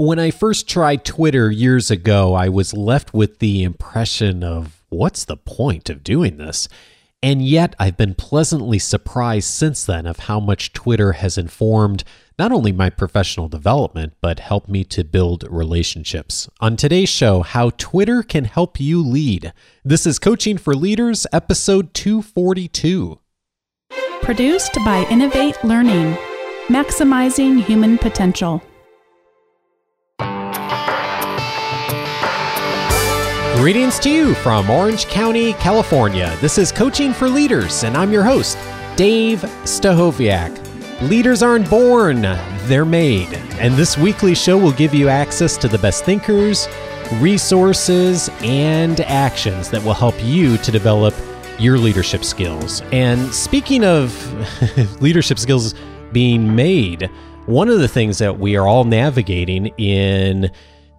When I first tried Twitter years ago, I was left with the impression of what's the point of doing this? And yet, I've been pleasantly surprised since then of how much Twitter has informed not only my professional development, but helped me to build relationships. On today's show, how Twitter can help you lead. This is Coaching for Leaders, episode 242. Produced by Innovate Learning, maximizing human potential. Greetings to you from Orange County, California. This is Coaching for Leaders, and I'm your host, Dave Stachowiak. Leaders aren't born, they're made. And this weekly show will give you access to the best thinkers, resources, and actions that will help you to develop your leadership skills. And speaking of leadership skills being made, one of the things that we are all navigating in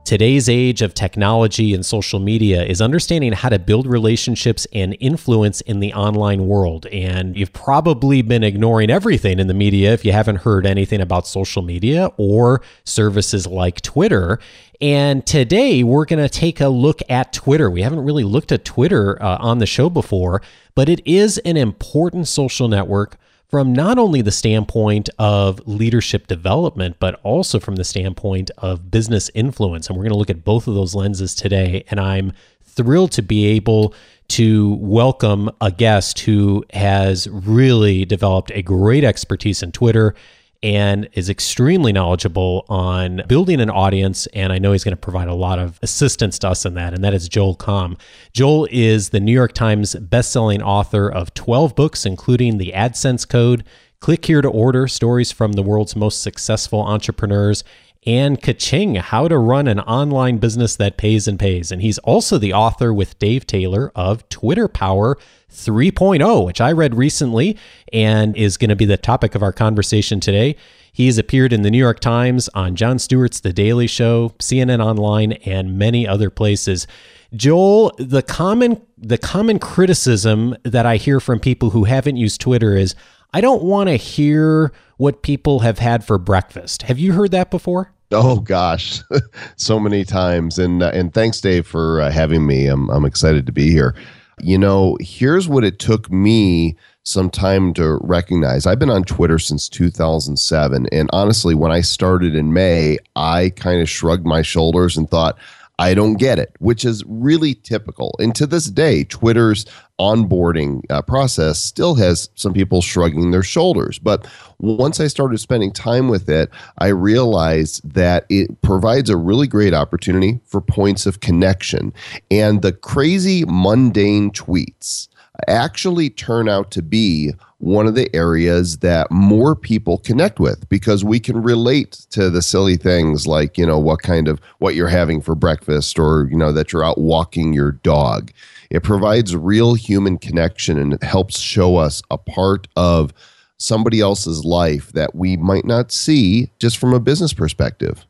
today's age of technology and social media is understanding how to build relationships and influence in the online world. And you've probably been ignoring everything in the media if you haven't heard anything about social media or services like Twitter. And today we're going to take a look at Twitter. We haven't really looked at Twitter uh, on the show before, but it is an important social network from not only the standpoint of leadership development, but also from the standpoint of business influence. And we're going to look at both of those lenses today. And I'm thrilled to be able to welcome a guest who has really developed a great expertise in Twitter and is extremely knowledgeable on building an audience. And I know he's going to provide a lot of assistance to us in that. And that is Joel Comm. Joel is the New York Times bestselling author of 12 books, including The AdSense Code, Click Here to Order Stories from the World's Most Successful Entrepreneurs, and Kaching, How to Run an Online Business That Pays and Pays. And he's also the author with Dave Taylor of Twitter Power 3.0, which I read recently and is going to be the topic of our conversation today. He's appeared in the New York Times, on Jon Stewart's The Daily Show, CNN Online, and many other places. Joel, the common the common criticism that I hear from people who haven't used Twitter is I don't want to hear what people have had for breakfast. Have you heard that before? Oh gosh, so many times, and uh, and thanks, Dave, for uh, having me. I'm I'm excited to be here. You know, here's what it took me some time to recognize. I've been on Twitter since 2007, and honestly, when I started in May, I kind of shrugged my shoulders and thought, I don't get it, which is really typical. And to this day, Twitter's onboarding uh, process still has some people shrugging their shoulders. But once I started spending time with it, I realized that it provides a really great opportunity for points of connection. And the crazy, mundane tweets actually turn out to be one of the areas that more people connect with because we can relate to the silly things like you know what kind of what you're having for breakfast or you know that you're out walking your dog. It provides real human connection and it helps show us a part of somebody else's life that we might not see just from a business perspective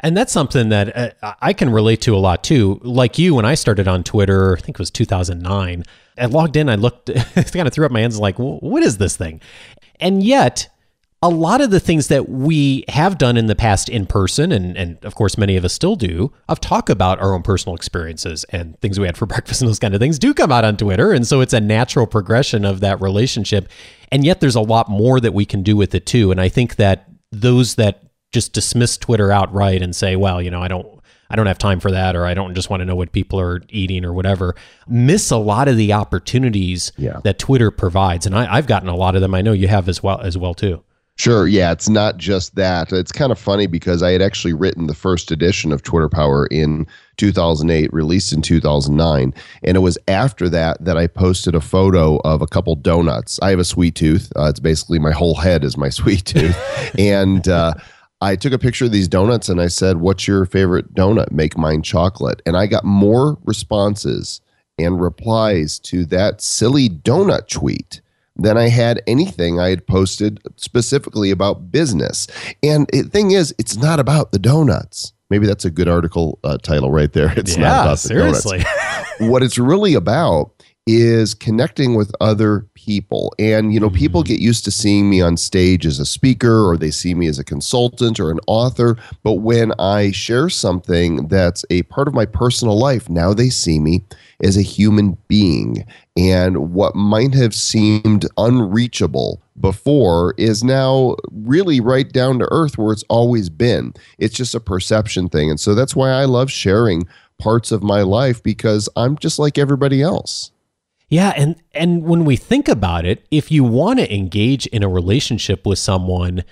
and that's something that uh, I can relate to a lot too. Like you, when I started on Twitter, I think it was 2009, I logged in, I looked, kind of threw up my hands like, what is this thing? And yet, a lot of the things that we have done in the past in person, and, and of course, many of us still do, of talk about our own personal experiences and things we had for breakfast and those kind of things do come out on Twitter. And so it's a natural progression of that relationship. And yet, there's a lot more that we can do with it too. And I think that those that just dismiss Twitter outright and say, well, you know, I don't I don't have time for that or I don't just want to know what people are eating or whatever, miss a lot of the opportunities yeah. that Twitter provides. And I, I've gotten a lot of them. I know you have as well as well too. Sure. Yeah, it's not just that. It's kind of funny because I had actually written the first edition of Twitter Power in 2008, released in 2009. And it was after that that I posted a photo of a couple donuts. I have a sweet tooth. Uh, it's basically my whole head is my sweet tooth. and, uh, I took a picture of these donuts and I said, What's your favorite donut? Make mine chocolate. And I got more responses and replies to that silly donut tweet than I had anything I had posted specifically about business. And the thing is, it's not about the donuts. Maybe that's a good article uh, title right there. It's yeah, not about the seriously. donuts. what it's really about is connecting with other people. And, you know, people Mhm. get used to seeing me on stage as a speaker or they see me as a consultant or an author. But when I share something that's a part of my personal life, now they see me as a human being. And what might have seemed unreachable before is now really right down to earth where it's always been. It's just a perception thing. And so that's why I love sharing parts of my life because I'm just like everybody else. Yeah, and and when we think about it, if you want to engage in a relationship with someone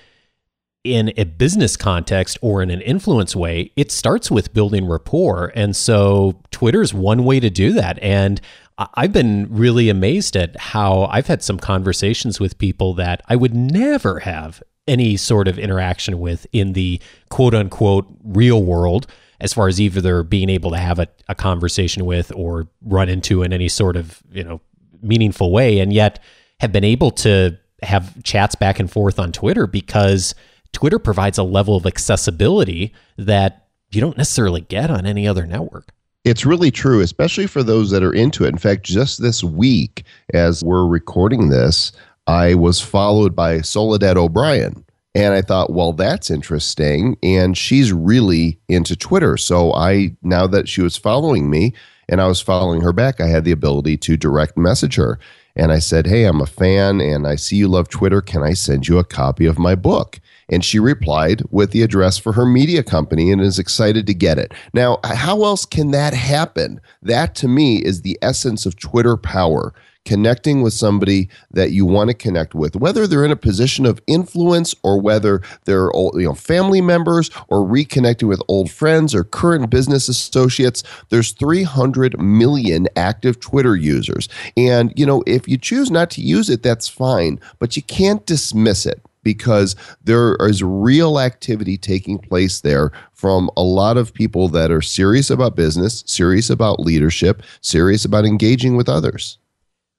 in a business context or in an influence way, it starts with building rapport. And so Twitter's one way to do that. And I've been really amazed at how I've had some conversations with people that I would never have any sort of interaction with in the quote unquote real world as far as either being able to have a, a conversation with or run into in any sort of you know meaningful way and yet have been able to have chats back and forth on twitter because twitter provides a level of accessibility that you don't necessarily get on any other network It's really true, especially for those that are into it. In fact, just this week, as we're recording this, I was followed by Soledad O'Brien. And I thought, well, that's interesting. And she's really into Twitter. So I, now that she was following me and I was following her back, I had the ability to direct message her. And I said, hey, I'm a fan and I see you love Twitter. Can I send you a copy of my book? And she replied with the address for her media company and is excited to get it. Now, how else can that happen? That to me is the essence of Twitter power. Connecting with somebody that you want to connect with, whether they're in a position of influence or whether they're old, you know family members or reconnecting with old friends or current business associates. There's 300 million active Twitter users, and you know if you choose not to use it, that's fine, but you can't dismiss it because there is real activity taking place there from a lot of people that are serious about business, serious about leadership, serious about engaging with others.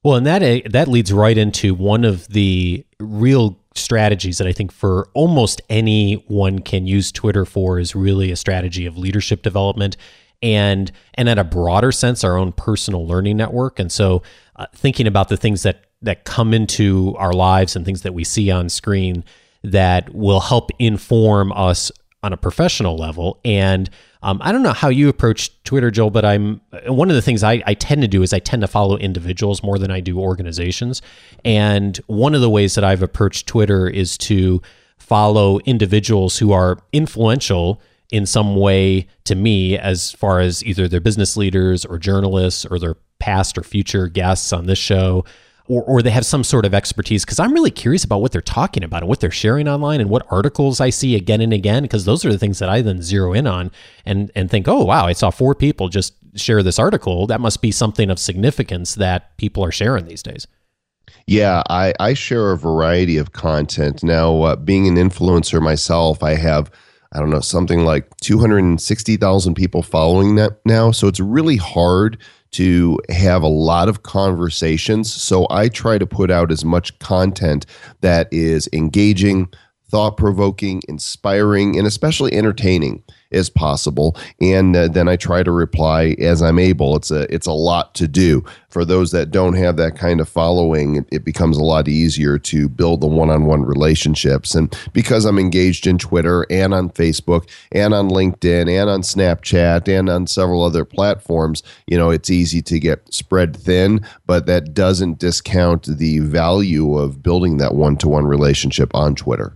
Well, and that eh, that leads right into one of the real strategies that I think for almost anyone can use Twitter for is really a strategy of leadership development and and at a broader sense our own personal learning network. And so uh, thinking about the things that that come into our lives and things that we see on screen that will help inform us on a professional level. And um, I don't know how you approach Twitter, Joel, but I'm one of the things I, I tend to do is I tend to follow individuals more than I do organizations. And one of the ways that I've approached Twitter is to follow individuals who are influential in some way to me as far as either their business leaders or journalists or their past or future guests on this show or, or they have some sort of expertise because I'm really curious about what they're talking about and what they're sharing online and what articles I see again and again because those are the things that I then zero in on and and think oh wow I saw four people just share this article that must be something of significance that people are sharing these days. Yeah, I, I share a variety of content. Now, uh, being an influencer myself, I have, I don't know, something like 260,000 people following that now. So it's really hard to have a lot of conversations. So I try to put out as much content that is engaging, thought provoking, inspiring, and especially entertaining as possible. And uh, then I try to reply as I'm able. It's a it's a lot to do. For those that don't have that kind of following, it, it becomes a lot easier to build the one-on-one relationships. And because I'm engaged in Twitter and on Facebook and on LinkedIn and on Snapchat and on several other platforms, you know, it's easy to get spread thin, but that doesn't discount the value of building that one-to-one relationship on Twitter.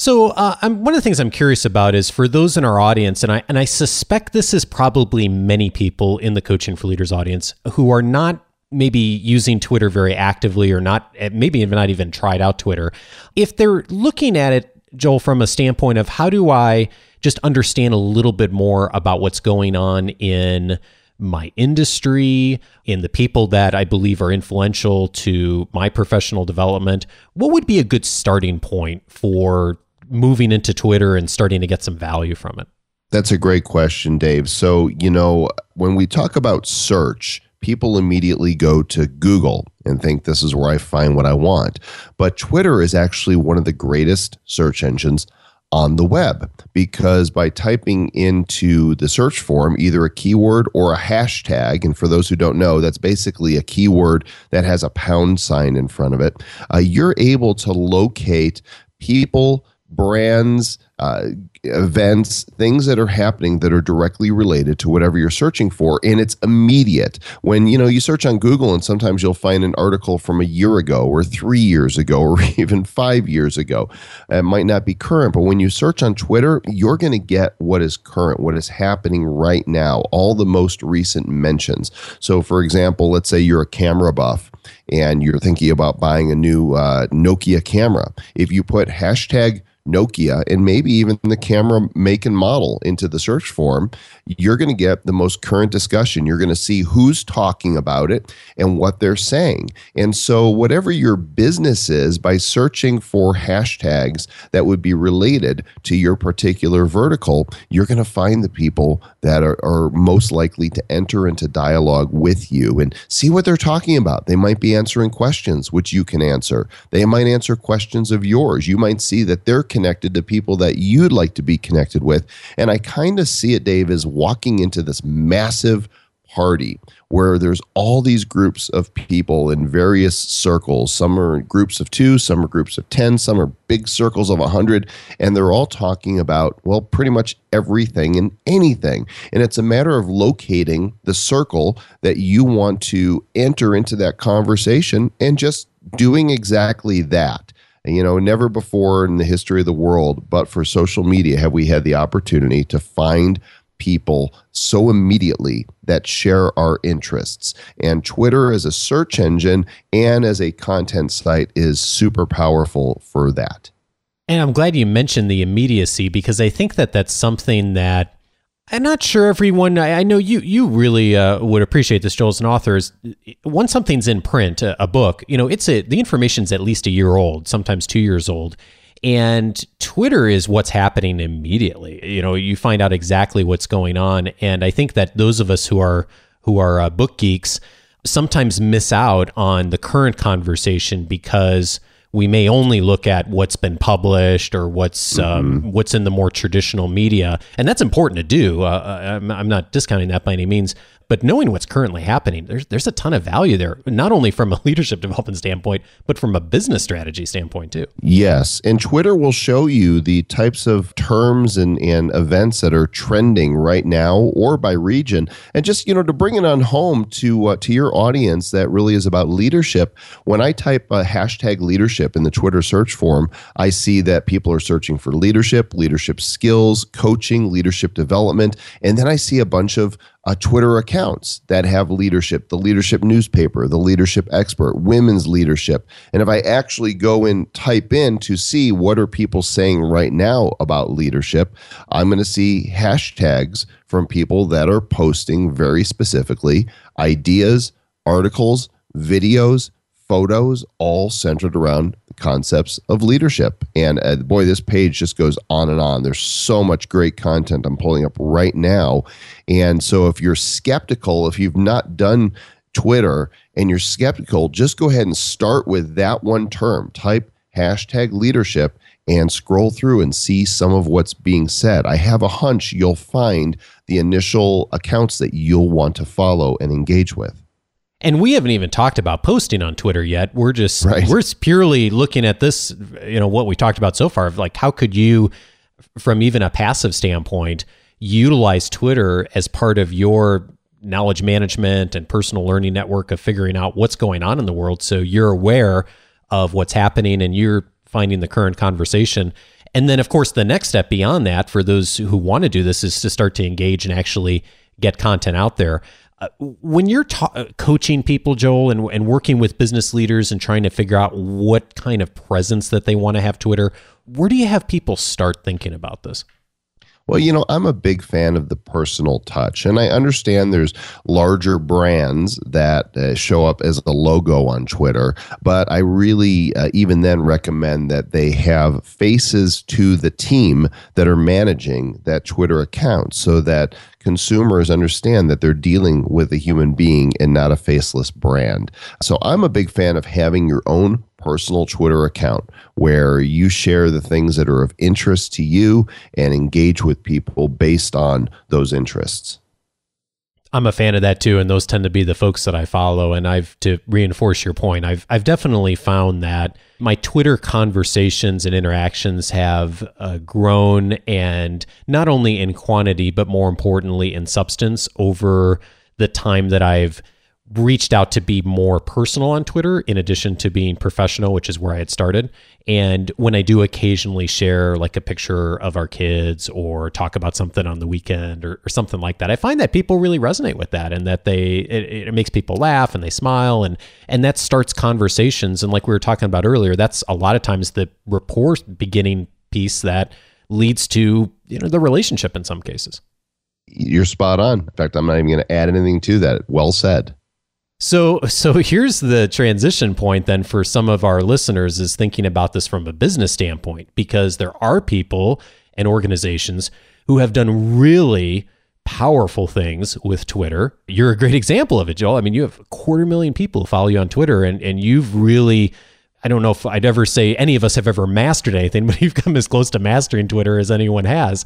So, uh, one of the things I'm curious about is for those in our audience, and I and I suspect this is probably many people in the Coaching for Leaders audience who are not maybe using Twitter very actively or not, maybe even not even tried out Twitter. If they're looking at it, Joel, from a standpoint of how do I just understand a little bit more about what's going on in my industry, in the people that I believe are influential to my professional development, what would be a good starting point for moving into Twitter and starting to get some value from it? That's a great question, Dave. So, you know, when we talk about search, people immediately go to Google and think this is where I find what I want. But Twitter is actually one of the greatest search engines on the web because by typing into the search form either a keyword or a hashtag, and for those who don't know, that's basically a keyword that has a pound sign in front of it, uh, you're able to locate people, brands, uh, events, things that are happening that are directly related to whatever you're searching for, and it's immediate. When you know you search on Google, and sometimes you'll find an article from a year ago, or three years ago, or even five years ago. It might not be current, but when you search on Twitter, you're going to get what is current, what is happening right now, all the most recent mentions. So, for example, let's say you're a camera buff and you're thinking about buying a new uh, Nokia camera. If you put hashtag Nokia, and maybe even the camera make and model into the search form, you're going to get the most current discussion. You're going to see who's talking about it and what they're saying. And so, whatever your business is, by searching for hashtags that would be related to your particular vertical, you're going to find the people that are, are most likely to enter into dialogue with you and see what they're talking about. They might be answering questions, which you can answer. They might answer questions of yours. You might see that they're to people that you'd like to be connected with. And I kind of see it, Dave, as walking into this massive party where there's all these groups of people in various circles. Some are groups of two, some are groups of 10, some are big circles of 100, and they're all talking about, well, pretty much everything and anything. And it's a matter of locating the circle that you want to enter into that conversation and just doing exactly that. You know, never before in the history of the world, but for social media, have we had the opportunity to find people so immediately that share our interests. And Twitter as a search engine and as a content site is super powerful for that. And I'm glad you mentioned the immediacy because I think that that's something that I'm not sure everyone. I, I know you. You really uh, would appreciate this, Joel, as an author. Is once something's in print, a, a, book, you know, it's a the information's at least a year old, sometimes two years old, and Twitter is what's happening immediately. You know, you find out exactly what's going on, and I think that those of us who are who are uh, book geeks sometimes miss out on the current conversation because we may only look at what's been published or what's um, mm-hmm. what's in the more traditional media, and that's important to do. Uh, uh I'm, I'm, not discounting that by any means, but knowing what's currently happening, there's there's a ton of value there, not only from a leadership development standpoint, but from a business strategy standpoint too. Yes, and Twitter will show you the types of terms and, and events that are trending right now or by region, and just you know to bring it on home to uh, to your audience that really is about leadership. When I type a hashtag leadership in the Twitter search form, I see that people are searching for leadership, leadership skills, coaching, leadership development, and then I see a bunch of uh, Twitter accounts that have leadership, the leadership newspaper, the leadership expert, women's leadership. And if I actually go and type in to see what are people saying right now about leadership, I'm going to see hashtags from people that are posting very specifically ideas, articles, videos, photos, all centered around concepts of leadership. And uh, boy, this page just goes on and on. There's so much great content I'm pulling up right now. And so if you're skeptical, if you've not done Twitter and you're skeptical, just go ahead and start with that one term. Type hashtag leadership and scroll through and see some of what's being said. I have a hunch you'll find the initial accounts that you'll want to follow and engage with. And we haven't even talked about posting on Twitter yet. We're just right. we're purely looking at this, you know, what we talked about so far of like how could you from even a passive standpoint utilize Twitter as part of your knowledge management and personal learning network of figuring out what's going on in the world so you're aware of what's happening and you're finding the current conversation. And then of course the next step beyond that for those who want to do this is to start to engage and actually get content out there. When you're ta- uh, coaching people, Joel, and, and working with business leaders and trying to figure out what kind of presence that they want to have Twitter, where do you have people start thinking about this? Well, you know, I'm a big fan of the personal touch, and I understand there's larger brands that uh, show up as a logo on Twitter, but I really uh, even then recommend that they have faces to the team that are managing that Twitter account so that consumers understand that they're dealing with a human being and not a faceless brand. So I'm a big fan of having your own personal Twitter account where you share the things that are of interest to you and engage with people based on those interests. I'm a fan of that too, and those tend to be the folks that I follow. And I've to reinforce your point, I've I've definitely found that my Twitter conversations and interactions have uh, grown, and not only in quantity, but more importantly in substance over the time that I've reached out to be more personal on Twitter in addition to being professional, which is where I had started. And when I do occasionally share like a picture of our kids or talk about something on the weekend or, or something like that, I find that people really resonate with that and that they it, it makes people laugh and they smile and and that starts conversations. And like we were talking about earlier, that's a lot of times the rapport beginning piece that leads to you know the relationship in some cases. You're spot on. In fact, I'm not even going to add anything to that. Well said. So, so here's the transition point then for some of our listeners is thinking about this from a business standpoint because there are people and organizations who have done really powerful things with Twitter. You're a great example of it, Joel. I mean, you have a quarter million people follow you on Twitter and and you've really I don't know if I'd ever say any of us have ever mastered anything, but you've come as close to mastering Twitter as anyone has.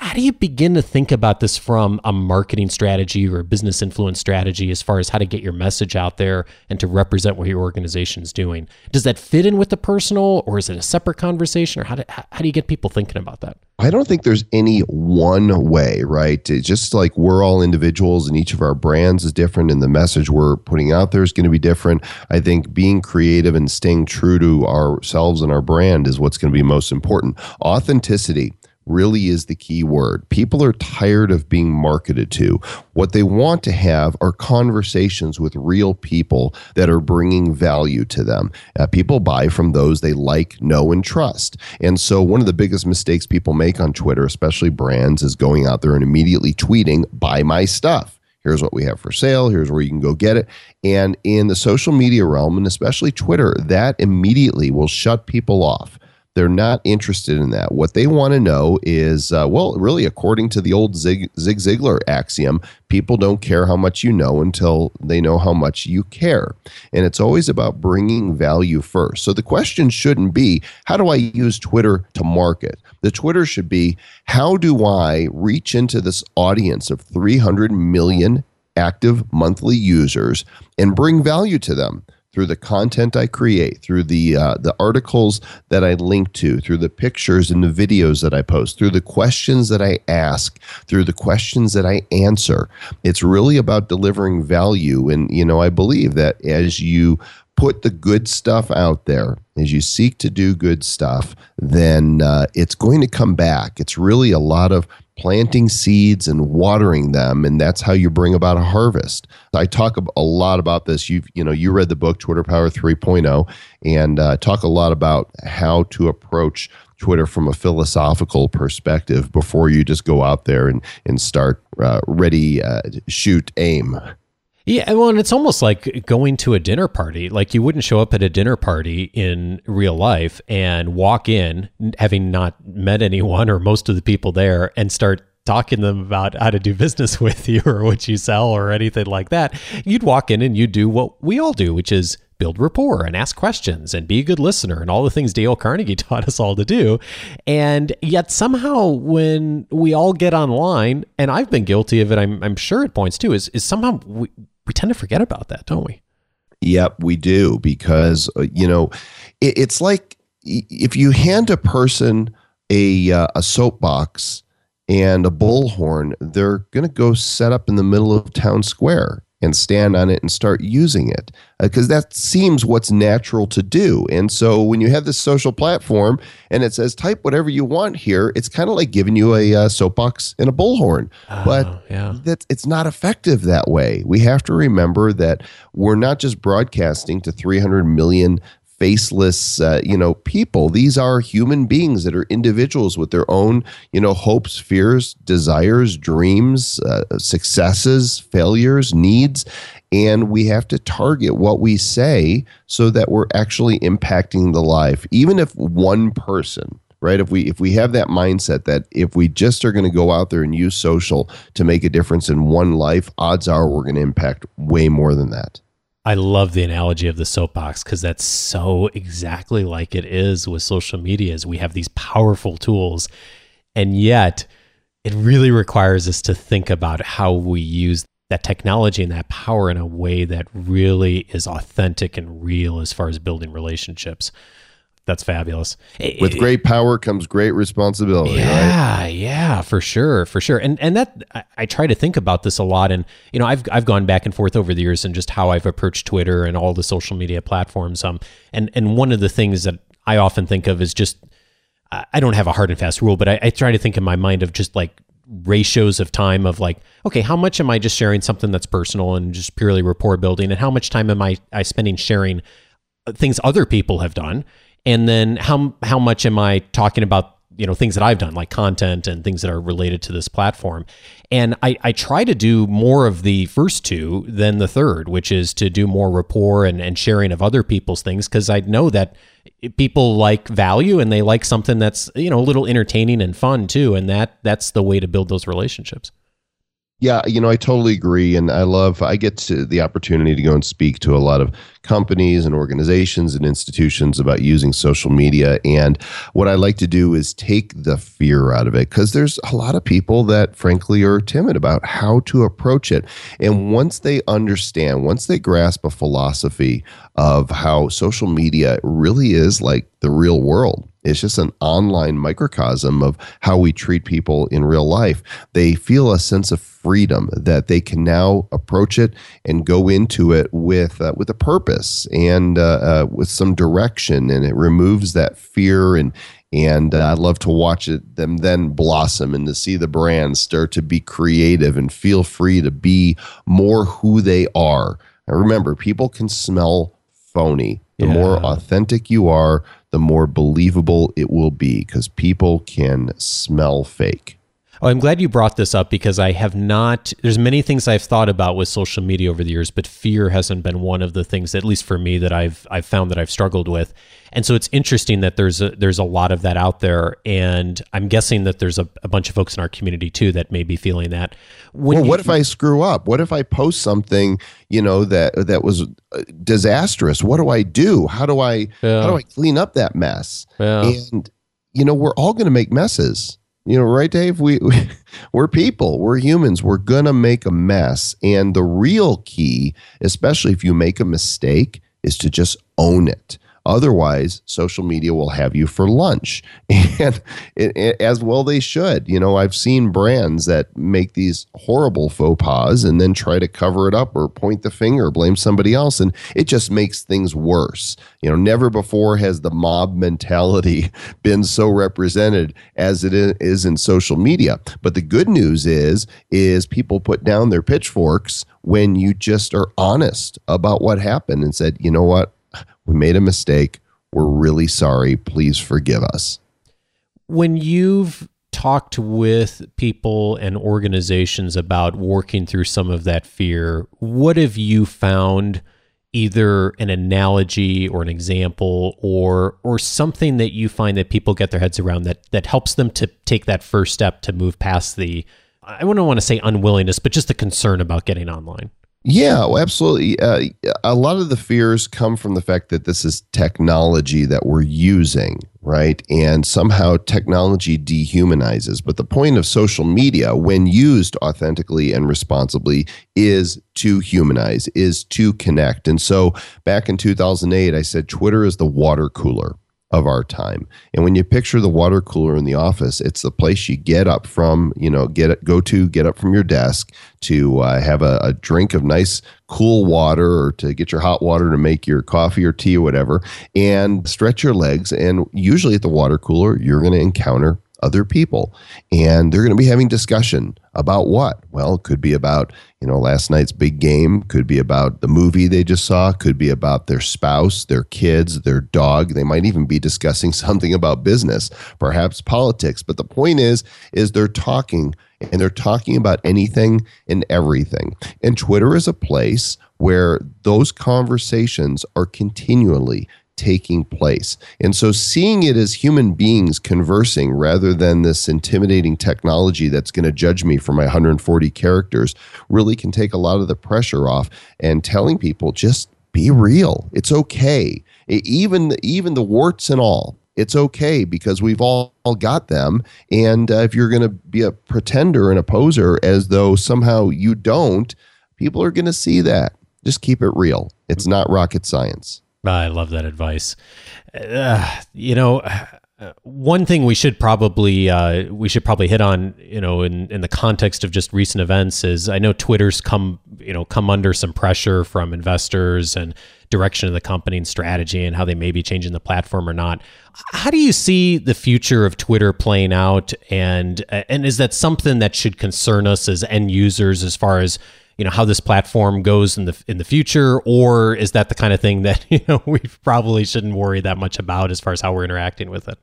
How do you begin to think about this from a marketing strategy or a business influence strategy as far as how to get your message out there and to represent what your organization is doing? Does that fit in with the personal or is it a separate conversation or how do, how do you get people thinking about that? I don't think there's any one way, right? It's just like we're all individuals and each of our brands is different and the message we're putting out there is going to be different. I think being creative and staying true to ourselves and our brand is what's going to be most important. Authenticity really is the key word. People are tired of being marketed to. What they want to have are conversations with real people that are bringing value to them. Uh, people buy from those they like, know, and trust. And so, one of the biggest mistakes people make on Twitter, especially brands, is going out there and immediately tweeting, buy my stuff. Here's what we have for sale. Here's where you can go get it. And in the social media realm, and especially Twitter, that immediately will shut people off they're not interested in that. What they want to know is, uh, well, really, according to the old Zig, Zig Ziglar axiom, people don't care how much you know until they know how much you care. And it's always about bringing value first. So the question shouldn't be, how do I use Twitter to market? The Twitter should be, how do I reach into this audience of 300 million active monthly users and bring value to them? Through the content I create, through the uh, the articles that I link to, through the pictures and the videos that I post, through the questions that I ask, through the questions that I answer. It's really about delivering value, and you know I believe that as you put the good stuff out there, as you seek to do good stuff, then uh, it's going to come back. It's really a lot of planting seeds and watering them and that's how you bring about a harvest. I talk a lot about this. You've you know you read the book twitter power 3.0 and uh, talk a lot about how to approach twitter from a philosophical perspective before you just go out there and and start uh, ready uh, shoot aim yeah, well, and it's almost like going to a dinner party. Like you wouldn't show up at a dinner party in real life and walk in having not met anyone or most of the people there and start talking to them about how to do business with you or what you sell or anything like that. You'd walk in and you'd do what we all do, which is build rapport and ask questions and be a good listener and all the things Dale Carnegie taught us all to do. And yet somehow when we all get online, and I've been guilty of it, I'm, I'm sure at points too, is, is somehow we, we tend to forget about that, don't we? Yep, we do because uh, you know it, it's like if you hand a person a uh, a soapbox and a bullhorn, they're going to go set up in the middle of town square and stand on it and start using it because uh, that seems what's natural to do. And so when you have this social platform and it says type whatever you want here, it's kind of like giving you a uh, soapbox and a bullhorn. Oh, but yeah. that it's not effective that way. We have to remember that we're not just broadcasting to 300 million faceless uh, you know people. These are human beings that are individuals with their own you know hopes fears desires dreams uh, successes failures needs. And we have to target what we say so that we're actually impacting the life. Even if one person right if we if we have that mindset that if we just are going to go out there and use social to make a difference in one life odds are we're going to impact way more than that I love the analogy of the soapbox because that's so exactly like it is with social media. Is we have these powerful tools, and yet it really requires us to think about how we use that technology and that power in a way that really is authentic and real as far as building relationships. That's fabulous. With great power comes great responsibility. Yeah, right? yeah, for sure, for sure. And and that I, I, try to think about this a lot. And you know, I've I've gone back and forth over the years and just how I've approached Twitter and all the social media platforms. Um, and and one of the things that I often think of is just I don't have a hard and fast rule, but I, I try to think in my mind of just like ratios of time of like okay how much am i just sharing something that's personal and just purely rapport building and how much time am i, I spending sharing uh, things other people have done and then how how much am i talking about you know things that i've done like content and things that are related to this platform? And i i try to do more of the first two than the third which is to do more rapport and, and sharing of other people's things because i know that people like value and they like something that's you know a little entertaining and fun too. And that that's the way to build those relationships yeah, you know, I totally agree. And I love, I get the opportunity to go and speak to a lot of companies and organizations and institutions about using social media. And what I like to do is take the fear out of it because there's a lot of people that, frankly, are timid about how to approach it. And once they understand, once they grasp a philosophy of how social media really is like the real world, it's just an online microcosm of how we treat people in real life. They feel a sense of freedom that they can now approach it and go into it with uh, with a purpose and uh, uh, with some direction, and it removes that fear and and uh, I love to watch it them then blossom and to see the brands start to be creative and feel free to be more who they are. And remember, people can smell phony. The yeah. more authentic you are, the more believable it will be because people can smell fake. Oh, I'm glad you brought this up because I have not. There's many things I've thought about with social media over the years, but fear hasn't been one of the things, at least for me, that I've I've found that I've struggled with. And so it's interesting that there's a, there's a lot of that out there, and I'm guessing that there's a, a bunch of folks in our community too that may be feeling that. When well, you, what if I screw up? What if I post something you know that that was uh, disastrous? What do I do? How do I yeah. how do I clean up that mess? Yeah. And you know we're all going to make messes you know, right, Dave? We, we we're people, we're humans. We're gonna make a mess, and the real key, especially if you make a mistake, is to just own it. Otherwise, social media will have you for lunch. And it, it, as well, they should. You know, I've seen brands that make these horrible faux pas and then try to cover it up or point the finger, blame somebody else. And it just makes things worse. You know, never before has the mob mentality been so represented as it is in social media. But the good news is, is people put down their pitchforks when you just are honest about what happened and said, you know what, we made a mistake. We're really sorry. Please forgive us. When you've talked with people and organizations about working through some of that fear, what have you found? either an analogy or an example or or something that you find that people get their heads around that that helps them to take that first step to move past the I don't want to say unwillingness, but just the concern about getting online. Yeah, well, absolutely. Uh, a lot of the fears come from the fact that this is technology that we're using, right? And somehow technology dehumanizes. But the point of social media, when used authentically and responsibly, is to humanize, is to connect. And so back in 2008, I said Twitter is the water cooler of our time. And when you picture the water cooler in the office, it's the place you get up from, you know, get go to, get up from your desk to uh, have a, a, drink of nice cool water or to get your hot water to make your coffee or tea or whatever and stretch your legs. And usually at the water cooler, you're going to encounter other people. And they're going to be having discussion about what? Well it could be about you know last night's big game could be about the movie they just saw could be about their spouse their kids their dog. They might even be discussing something about business perhaps politics. But the point is is they're talking and they're talking about anything and everything. And twitter is a place where those conversations are continually taking place. And so seeing it as human beings conversing rather than this intimidating technology that's going to judge me for my 140 characters really can take a lot of the pressure off and telling people just be real. It's okay. Even even the warts and all. It's okay because we've all, all got them. And uh, if you're going to be a pretender and a poser as though somehow you don't, people are going to see that. Just keep it real. It's not rocket science. I love that advice. Uh, you know, one thing we should probably uh, we should probably hit on, you know, in, in the context of just recent events is I know Twitter's come you know come under some pressure from investors and direction of the company and strategy and how they may be changing the platform or not. How do you see the future of Twitter playing out, and and is that something that should concern us as end users as far as you know how this platform goes in the in the future, or is that the kind of thing that you know we probably shouldn't worry that much about as far as how we're interacting with it?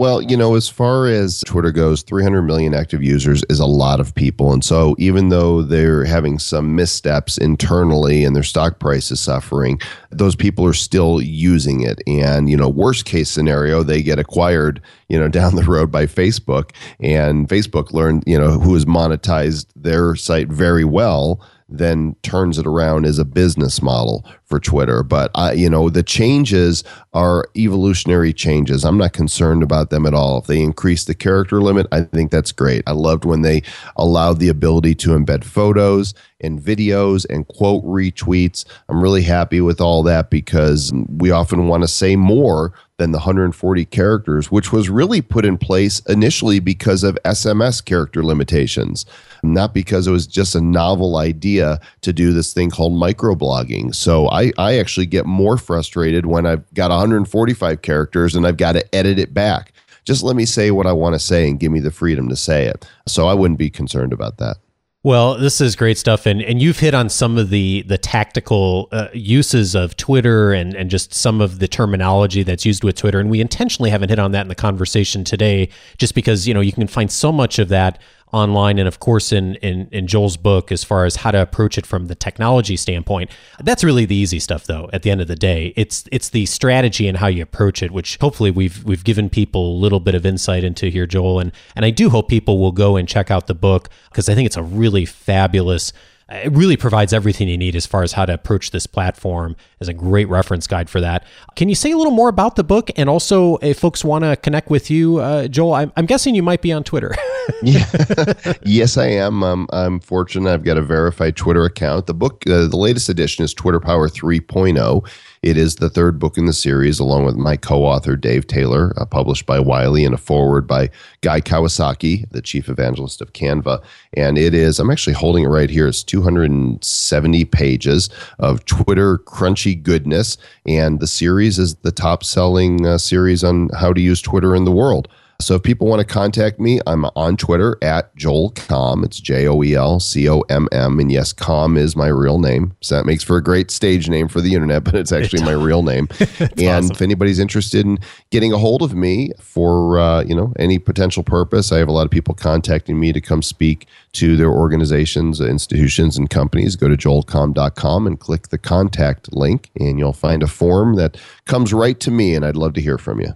Well, you know, as far as Twitter goes, 300 million active users is a lot of people. And so, even though they're having some missteps internally and their stock price is suffering, those people are still using it. And, you know, worst case scenario, they get acquired, you know, down the road by Facebook. And Facebook learned, you know, who has monetized their site very well then turns it around as a business model for Twitter. But I, you know, the changes are evolutionary changes. I'm not concerned about them at all. If they increase the character limit, I think that's great. I loved when they allowed the ability to embed photos and videos and quote retweets. I'm really happy with all that because we often want to say more than the 140 characters, which was really put in place initially because of SMS character limitations, not because it was just a novel idea to do this thing called microblogging. So I, I actually get more frustrated when I've got 145 characters and I've got to edit it back. Just let me say what I want to say and give me the freedom to say it. So I wouldn't be concerned about that. Well, this is great stuff, and, and you've hit on some of the the tactical uh, uses of Twitter and and just some of the terminology that's used with Twitter, and we intentionally haven't hit on that in the conversation today, just because you know you can find so much of that online and of course in, in in Joel's book as far as how to approach it from the technology standpoint. That's really the easy stuff though. At the end of the day, it's it's the strategy and how you approach it, which hopefully we've we've given people a little bit of insight into here, Joel, and and I do hope people will go and check out the book because I think it's a really fabulous it really provides everything you need as far as how to approach this platform as a great reference guide for that. Can you say a little more about the book? And also, if folks want to connect with you, uh, Joel, I'm, I'm, guessing you might be on Twitter. yes, I am. Um, I'm fortunate. I've got a verified Twitter account. The book, uh, the latest edition is Twitter Power 3.0. It is the third book in the series, along with my co author, Dave Taylor, uh, published by Wiley, and a foreword by Guy Kawasaki, the chief evangelist of Canva. And it is, I'm actually holding it right here, it's 270 pages of Twitter crunchy goodness. And the series is the top selling uh, series on how to use Twitter in the world. So if people want to contact me, I'm on Twitter at Joel Comm. It's J O E L C O M M. And yes, Comm is my real name. So that makes for a great stage name for the internet, but it's actually my real name. and awesome. if anybody's interested in getting a hold of me for uh, you know any potential purpose, I have a lot of people contacting me to come speak to their organizations, institutions, and companies. Go to joelcomm.com and click the contact link, and you'll find a form that comes right to me, and I'd love to hear from you.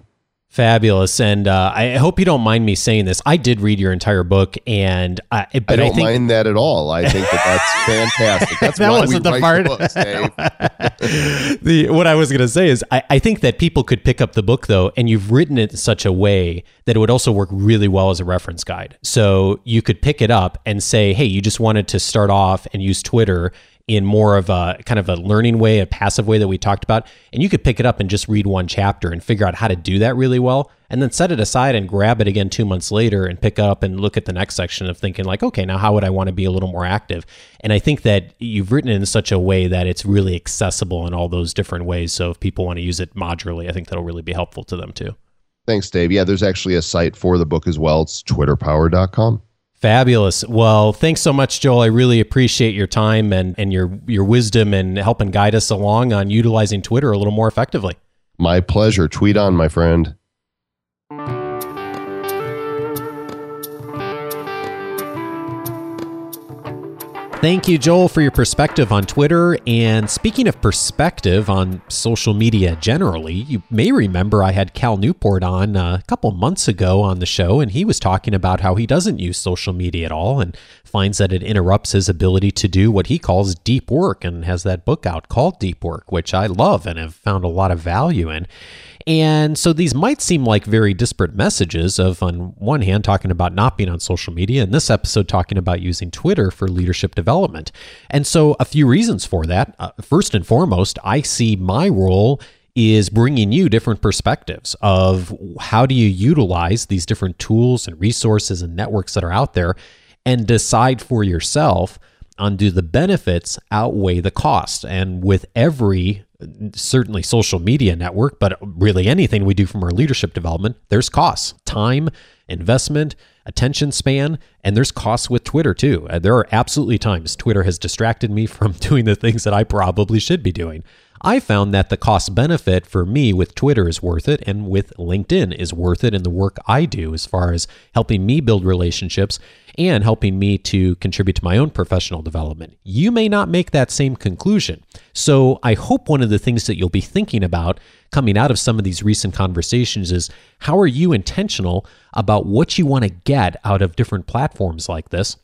Fabulous, and uh, I hope you don't mind me saying this. I did read your entire book, and I, but I don't I think, mind that at all. I think that that's fantastic. That's that wasn't the part. The, the what I was going to say is, I, I think that people could pick up the book though, and you've written it in such a way that it would also work really well as a reference guide. So you could pick it up and say, "Hey, you just wanted to start off and use Twitter." In more of a kind of a learning way, a passive way that we talked about. And you could pick it up and just read one chapter and figure out how to do that really well. And then set it aside and grab it again two months later and pick up and look at the next section of thinking, like, okay, now how would I want to be a little more active? And I think that you've written it in such a way that it's really accessible in all those different ways. So if people want to use it modularly, I think that'll really be helpful to them too. Thanks, Dave. Yeah, there's actually a site for the book as well. It's twitterpower.com. Fabulous. Well, thanks so much, Joel. I really appreciate your time and, and your your wisdom and helping guide us along on utilizing Twitter a little more effectively. My pleasure. Tweet on, my friend. Thank you, Joel, for your perspective on Twitter. And speaking of perspective on social media generally, you may remember I had Cal Newport on uh, a couple months ago on the show, and he was talking about how he doesn't use social media at all and finds that it interrupts his ability to do what he calls deep work and has that book out called Deep Work, which I love and have found a lot of value in. And so these might seem like very disparate messages of, on one hand, talking about not being on social media, and this episode talking about using Twitter for leadership development. And so, a few reasons for that. Uh, first and foremost, I see my role is bringing you different perspectives of how do you utilize these different tools and resources and networks that are out there and decide for yourself on do the benefits outweigh the cost and with every certainly social media network, but really anything we do from our leadership development, there's costs, time, investment, attention span, and there's costs with Twitter too. Uh, there are absolutely times Twitter has distracted me from doing the things that I probably should be doing. I found that the cost benefit for me with Twitter is worth it, and with LinkedIn is worth it in the work I do as far as helping me build relationships and helping me to contribute to my own professional development. You may not make that same conclusion. So I hope one of the things that you'll be thinking about coming out of some of these recent conversations is how are you intentional about what you want to get out of different platforms like this?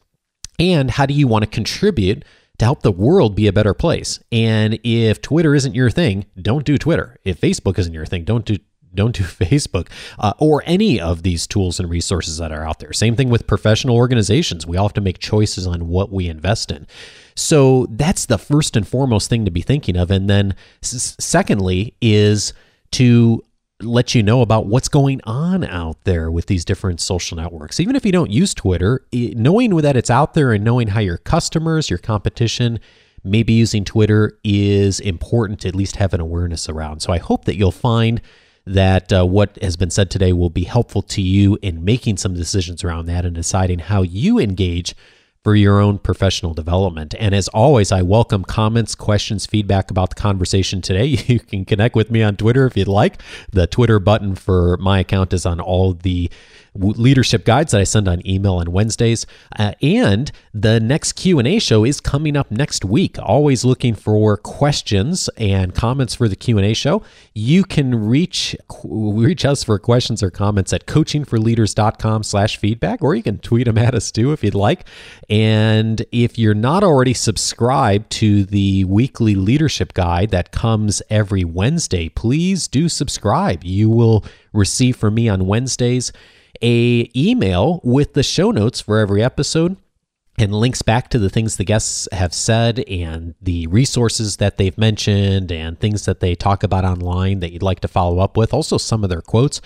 And how do you want to contribute to help the world be a better place. And if Twitter isn't your thing, don't do Twitter. If Facebook isn't your thing, don't do don't do Facebook uh, or any of these tools and resources that are out there. Same thing with professional organizations. We all have to make choices on what we invest in. So that's the first and foremost thing to be thinking of. And then, secondly, is to let you know about what's going on out there with these different social networks. Even if you don't use Twitter, knowing that it's out there and knowing how your customers, your competition, maybe using Twitter is important to at least have an awareness around. So I hope that you'll find that uh, what has been said today will be helpful to you in making some decisions around that and deciding how you engage for your own professional development. And as always, I welcome comments, questions, feedback about the conversation today. You can connect with me on Twitter if you'd like. The Twitter button for my account is on all the leadership guides that I send on email on Wednesdays. Uh, and the next Q&A show is coming up next week. Always looking for questions and comments for the Q&A show. You can reach reach us for questions or comments at coachingforleaders.com slash feedback, or you can tweet them at us too if you'd like. And if you're not already subscribed to the weekly leadership guide that comes every Wednesday, please do subscribe. You will receive from me on Wednesdays a email with the show notes for every episode and links back to the things the guests have said and the resources that they've mentioned and things that they talk about online that you'd like to follow up with. Also, some of their quotes.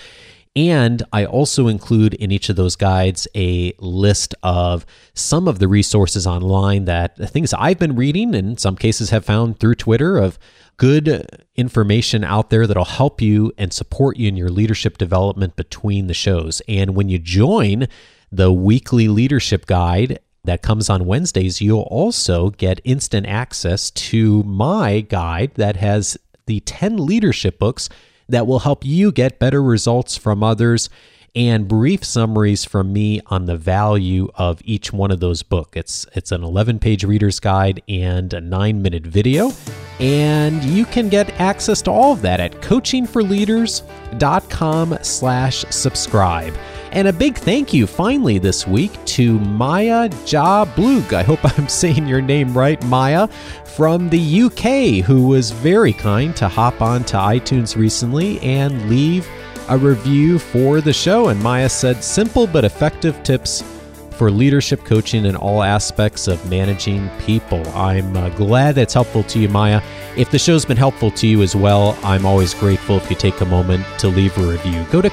And I also include in each of those guides a list of some of the resources online that things I've been reading, and in some cases have found through Twitter of good information out there that'll help you and support you in your leadership development between the shows. And when you join the weekly leadership guide that comes on Wednesdays, you'll also get instant access to my guide that has the 10 leadership books that will help you get better results from others and brief summaries from me on the value of each one of those books. It's it's an 11-page reader's guide and a 9-minute video. And you can get access to all of that at coachingforleaders.com slash subscribe. And a big thank you finally this week to Maya Jablug. I hope I'm saying your name right, Maya, from the UK, who was very kind to hop on to iTunes recently and leave a review for the show. And Maya said, simple but effective tips for leadership coaching in all aspects of managing people. I'm uh, glad that's helpful to you, Maya. If the show's been helpful to you as well, I'm always grateful if you take a moment to leave a review. Go to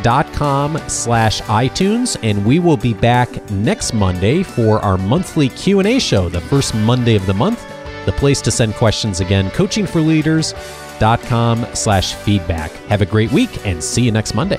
coachingforleaders.com slash iTunes, and we will be back next Monday for our monthly Q&A show, the first Monday of the month. The place to send questions again, coachingforleaders.com slash feedback. Have a great week and see you next Monday.